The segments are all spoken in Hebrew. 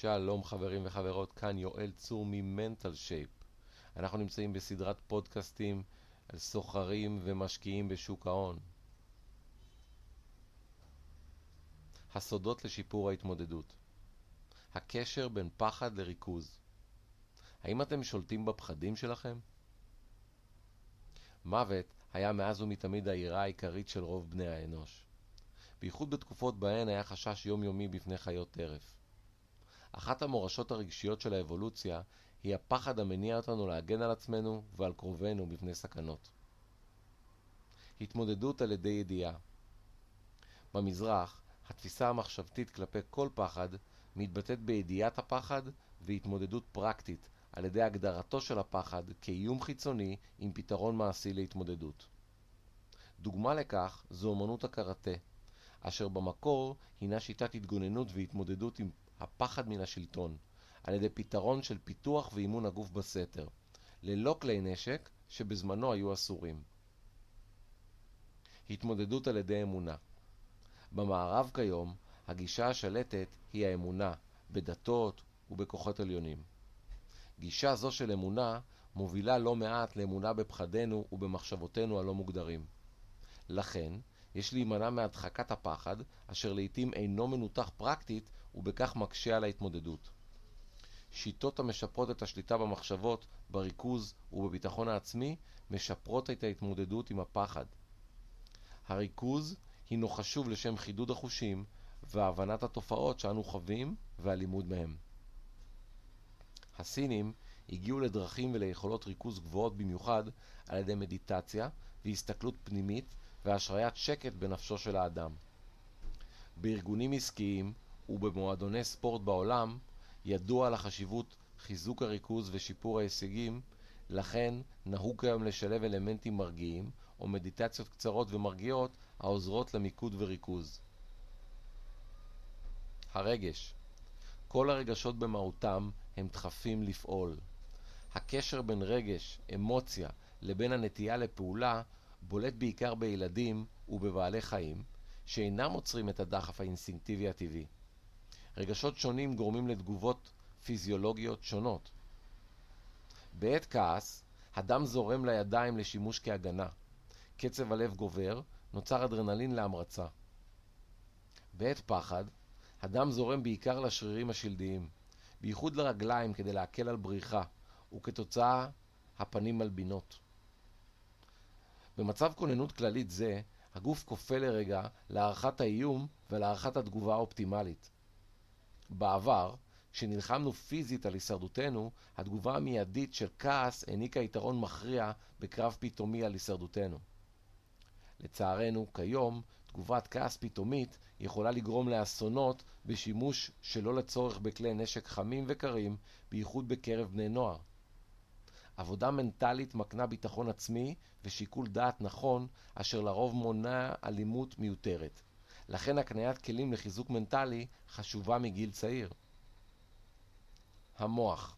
שלום חברים וחברות, כאן יואל צור ממנטל שייפ. אנחנו נמצאים בסדרת פודקאסטים על סוחרים ומשקיעים בשוק ההון. הסודות לשיפור ההתמודדות הקשר בין פחד לריכוז האם אתם שולטים בפחדים שלכם? מוות היה מאז ומתמיד היראה העיקרית של רוב בני האנוש. בייחוד בתקופות בהן היה חשש יומיומי בפני חיות טרף. אחת המורשות הרגשיות של האבולוציה היא הפחד המניע אותנו להגן על עצמנו ועל קרובינו בפני סכנות. התמודדות על ידי ידיעה במזרח, התפיסה המחשבתית כלפי כל פחד מתבטאת בידיעת הפחד והתמודדות פרקטית על ידי הגדרתו של הפחד כאיום חיצוני עם פתרון מעשי להתמודדות. דוגמה לכך זו אמנות הקראטה, אשר במקור הינה שיטת התגוננות והתמודדות עם הפחד מן השלטון, על ידי פתרון של פיתוח ואימון הגוף בסתר, ללא כלי נשק שבזמנו היו אסורים. התמודדות על ידי אמונה במערב כיום, הגישה השלטת היא האמונה בדתות ובכוחות עליונים. גישה זו של אמונה מובילה לא מעט לאמונה בפחדינו ובמחשבותינו הלא מוגדרים. לכן, יש להימנע מהדחקת הפחד, אשר לעתים אינו מנותח פרקטית ובכך מקשה על ההתמודדות. שיטות המשפרות את השליטה במחשבות, בריכוז ובביטחון העצמי, משפרות את ההתמודדות עם הפחד. הריכוז הינו חשוב לשם חידוד החושים והבנת התופעות שאנו חווים והלימוד מהם. הסינים הגיעו לדרכים וליכולות ריכוז גבוהות במיוחד על ידי מדיטציה והסתכלות פנימית והשריית שקט בנפשו של האדם. בארגונים עסקיים ובמועדוני ספורט בעולם ידוע על החשיבות חיזוק הריכוז ושיפור ההישגים, לכן נהוג כיום לשלב אלמנטים מרגיעים או מדיטציות קצרות ומרגיעות העוזרות למיקוד וריכוז. הרגש כל הרגשות במהותם הם דחפים לפעול. הקשר בין רגש, אמוציה, לבין הנטייה לפעולה בולט בעיקר בילדים ובבעלי חיים, שאינם עוצרים את הדחף האינסטינקטיבי הטבעי. רגשות שונים גורמים לתגובות פיזיולוגיות שונות. בעת כעס, הדם זורם לידיים לשימוש כהגנה. קצב הלב גובר, נוצר אדרנלין להמרצה. בעת פחד, הדם זורם בעיקר לשרירים השלדיים, בייחוד לרגליים כדי להקל על בריחה, וכתוצאה הפנים מלבינות. במצב כוננות כללית זה, הגוף כופה לרגע להערכת האיום ולהערכת התגובה האופטימלית. בעבר, כשנלחמנו פיזית על הישרדותנו, התגובה המיידית של כעס העניקה יתרון מכריע בקרב פתאומי על הישרדותנו. לצערנו, כיום, תגובת כעס פתאומית יכולה לגרום לאסונות בשימוש שלא לצורך בכלי נשק חמים וקרים, בייחוד בקרב בני נוער. עבודה מנטלית מקנה ביטחון עצמי ושיקול דעת נכון, אשר לרוב מונע אלימות מיותרת. לכן הקניית כלים לחיזוק מנטלי חשובה מגיל צעיר. המוח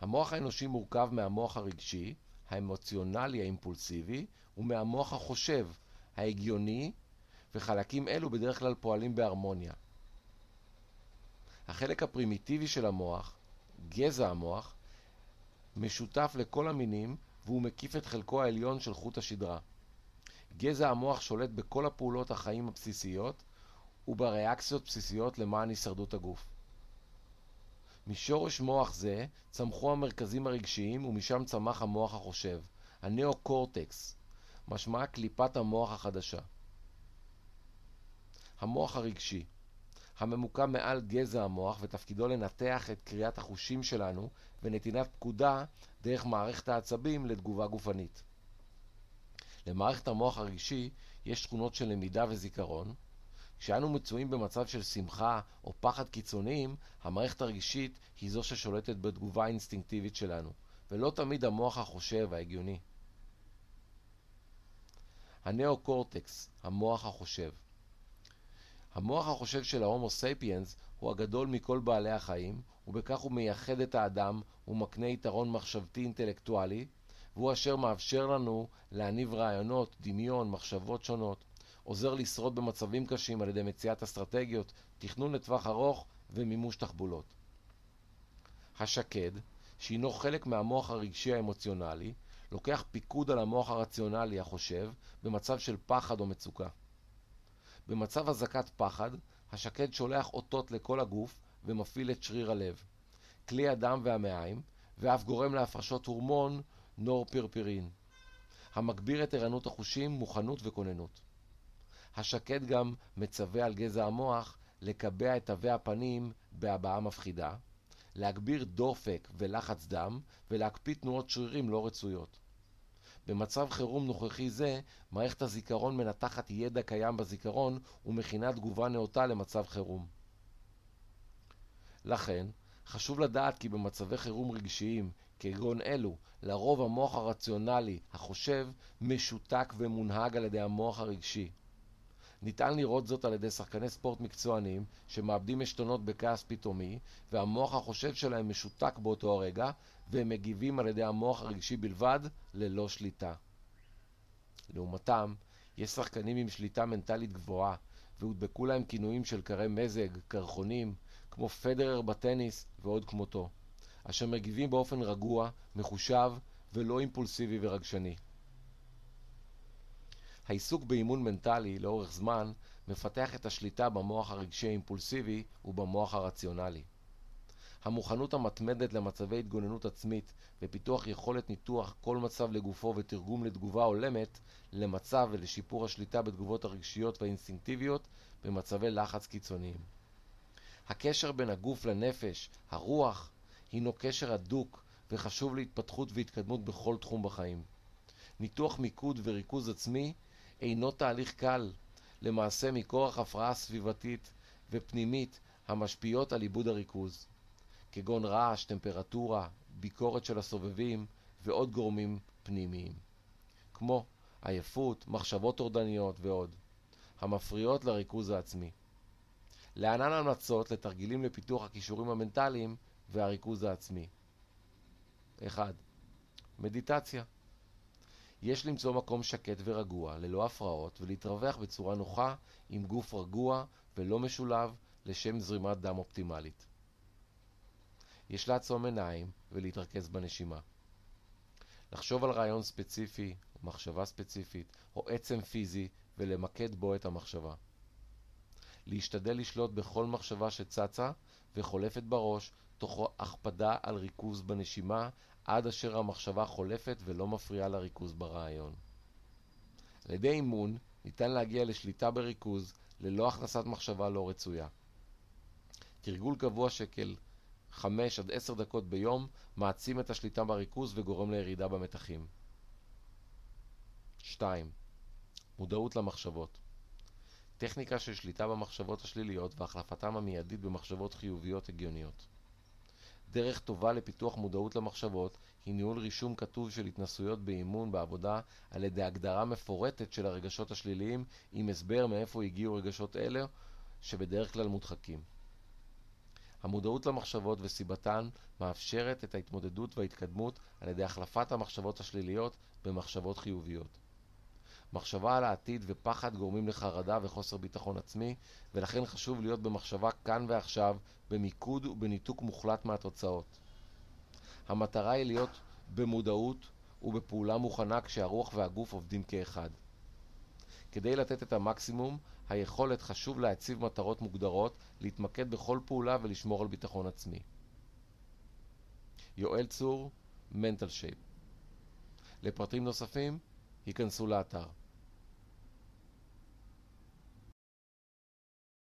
המוח האנושי מורכב מהמוח הרגשי, האמוציונלי האימפולסיבי, ומהמוח החושב, ההגיוני, וחלקים אלו בדרך כלל פועלים בהרמוניה. החלק הפרימיטיבי של המוח, גזע המוח, משותף לכל המינים והוא מקיף את חלקו העליון של חוט השדרה. גזע המוח שולט בכל הפעולות החיים הבסיסיות ובריאקציות בסיסיות למען הישרדות הגוף. משורש מוח זה צמחו המרכזים הרגשיים ומשם צמח המוח החושב, הנאו-קורטקס, משמעה קליפת המוח החדשה. המוח הרגשי הממוקם מעל גזע המוח ותפקידו לנתח את קריאת החושים שלנו ונתינת פקודה דרך מערכת העצבים לתגובה גופנית. למערכת המוח הרגשי יש תכונות של למידה וזיכרון. כשאנו מצויים במצב של שמחה או פחד קיצוניים, המערכת הרגשית היא זו ששולטת בתגובה האינסטינקטיבית שלנו, ולא תמיד המוח החושב ההגיוני. הנאו-קורטקס, המוח החושב המוח החושב של ההומו ספיאנס הוא הגדול מכל בעלי החיים, ובכך הוא מייחד את האדם ומקנה יתרון מחשבתי אינטלקטואלי, והוא אשר מאפשר לנו להניב רעיונות, דמיון, מחשבות שונות, עוזר לשרוד במצבים קשים על ידי מציאת אסטרטגיות, תכנון לטווח ארוך ומימוש תחבולות. השקד, שהינו חלק מהמוח הרגשי האמוציונלי, לוקח פיקוד על המוח הרציונלי החושב במצב של פחד או מצוקה. במצב אזעקת פחד, השקד שולח אותות לכל הגוף ומפעיל את שריר הלב, כלי הדם והמעיים, ואף גורם להפרשות הורמון נורפירפירין, המגביר את ערנות החושים, מוכנות וכוננות. השקד גם מצווה על גזע המוח לקבע את תווי הפנים בהבעה מפחידה, להגביר דופק ולחץ דם ולהקפיא תנועות שרירים לא רצויות. במצב חירום נוכחי זה, מערכת הזיכרון מנתחת ידע קיים בזיכרון ומכינה תגובה נאותה למצב חירום. לכן, חשוב לדעת כי במצבי חירום רגשיים, כגון אלו, לרוב המוח הרציונלי, החושב, משותק ומונהג על ידי המוח הרגשי. ניתן לראות זאת על ידי שחקני ספורט מקצוענים שמאבדים עשתונות בכעס פתאומי והמוח החושב שלהם משותק באותו הרגע והם מגיבים על ידי המוח הרגשי בלבד ללא שליטה. לעומתם, יש שחקנים עם שליטה מנטלית גבוהה והודבקו להם כינויים של קרי מזג, קרחונים, כמו פדרר בטניס ועוד כמותו, אשר מגיבים באופן רגוע, מחושב ולא אימפולסיבי ורגשני. העיסוק באימון מנטלי לאורך זמן מפתח את השליטה במוח הרגשי האימפולסיבי ובמוח הרציונלי. המוכנות המתמדת למצבי התגוננות עצמית ופיתוח יכולת ניתוח כל מצב לגופו ותרגום לתגובה הולמת למצב ולשיפור השליטה בתגובות הרגשיות והאינסטינקטיביות במצבי לחץ קיצוניים. הקשר בין הגוף לנפש, הרוח, הינו קשר הדוק וחשוב להתפתחות והתקדמות בכל תחום בחיים. ניתוח מיקוד וריכוז עצמי אינו תהליך קל, למעשה מכורח הפרעה סביבתית ופנימית המשפיעות על עיבוד הריכוז, כגון רעש, טמפרטורה, ביקורת של הסובבים ועוד גורמים פנימיים, כמו עייפות, מחשבות טורדניות ועוד, המפריעות לריכוז העצמי. להלן המלצות לתרגילים לפיתוח הכישורים המנטליים והריכוז העצמי. 1. מדיטציה יש למצוא מקום שקט ורגוע, ללא הפרעות, ולהתרווח בצורה נוחה עם גוף רגוע ולא משולב לשם זרימת דם אופטימלית. יש לעצום עיניים ולהתרכז בנשימה. לחשוב על רעיון ספציפי, מחשבה ספציפית, או עצם פיזי, ולמקד בו את המחשבה. להשתדל לשלוט בכל מחשבה שצצה וחולפת בראש, תוך הקפדה על ריכוז בנשימה, עד אשר המחשבה חולפת ולא מפריעה לריכוז ברעיון. על ידי אימון ניתן להגיע לשליטה בריכוז ללא הכנסת מחשבה לא רצויה. תרגול קבוע שקל 5 עד 10 דקות ביום מעצים את השליטה בריכוז וגורם לירידה במתחים. 2. מודעות למחשבות טכניקה של שליטה במחשבות השליליות והחלפתם המיידית במחשבות חיוביות הגיוניות. דרך טובה לפיתוח מודעות למחשבות היא ניהול רישום כתוב של התנסויות באימון בעבודה על ידי הגדרה מפורטת של הרגשות השליליים עם הסבר מאיפה הגיעו רגשות אלה שבדרך כלל מודחקים. המודעות למחשבות וסיבתן מאפשרת את ההתמודדות וההתקדמות על ידי החלפת המחשבות השליליות במחשבות חיוביות. מחשבה על העתיד ופחד גורמים לחרדה וחוסר ביטחון עצמי, ולכן חשוב להיות במחשבה כאן ועכשיו, במיקוד ובניתוק מוחלט מהתוצאות. המטרה היא להיות במודעות ובפעולה מוכנה כשהרוח והגוף עובדים כאחד. כדי לתת את המקסימום, היכולת חשוב להציב מטרות מוגדרות, להתמקד בכל פעולה ולשמור על ביטחון עצמי. יואל צור, מנטל שייפ. לפרטים נוספים, היכנסו לאתר.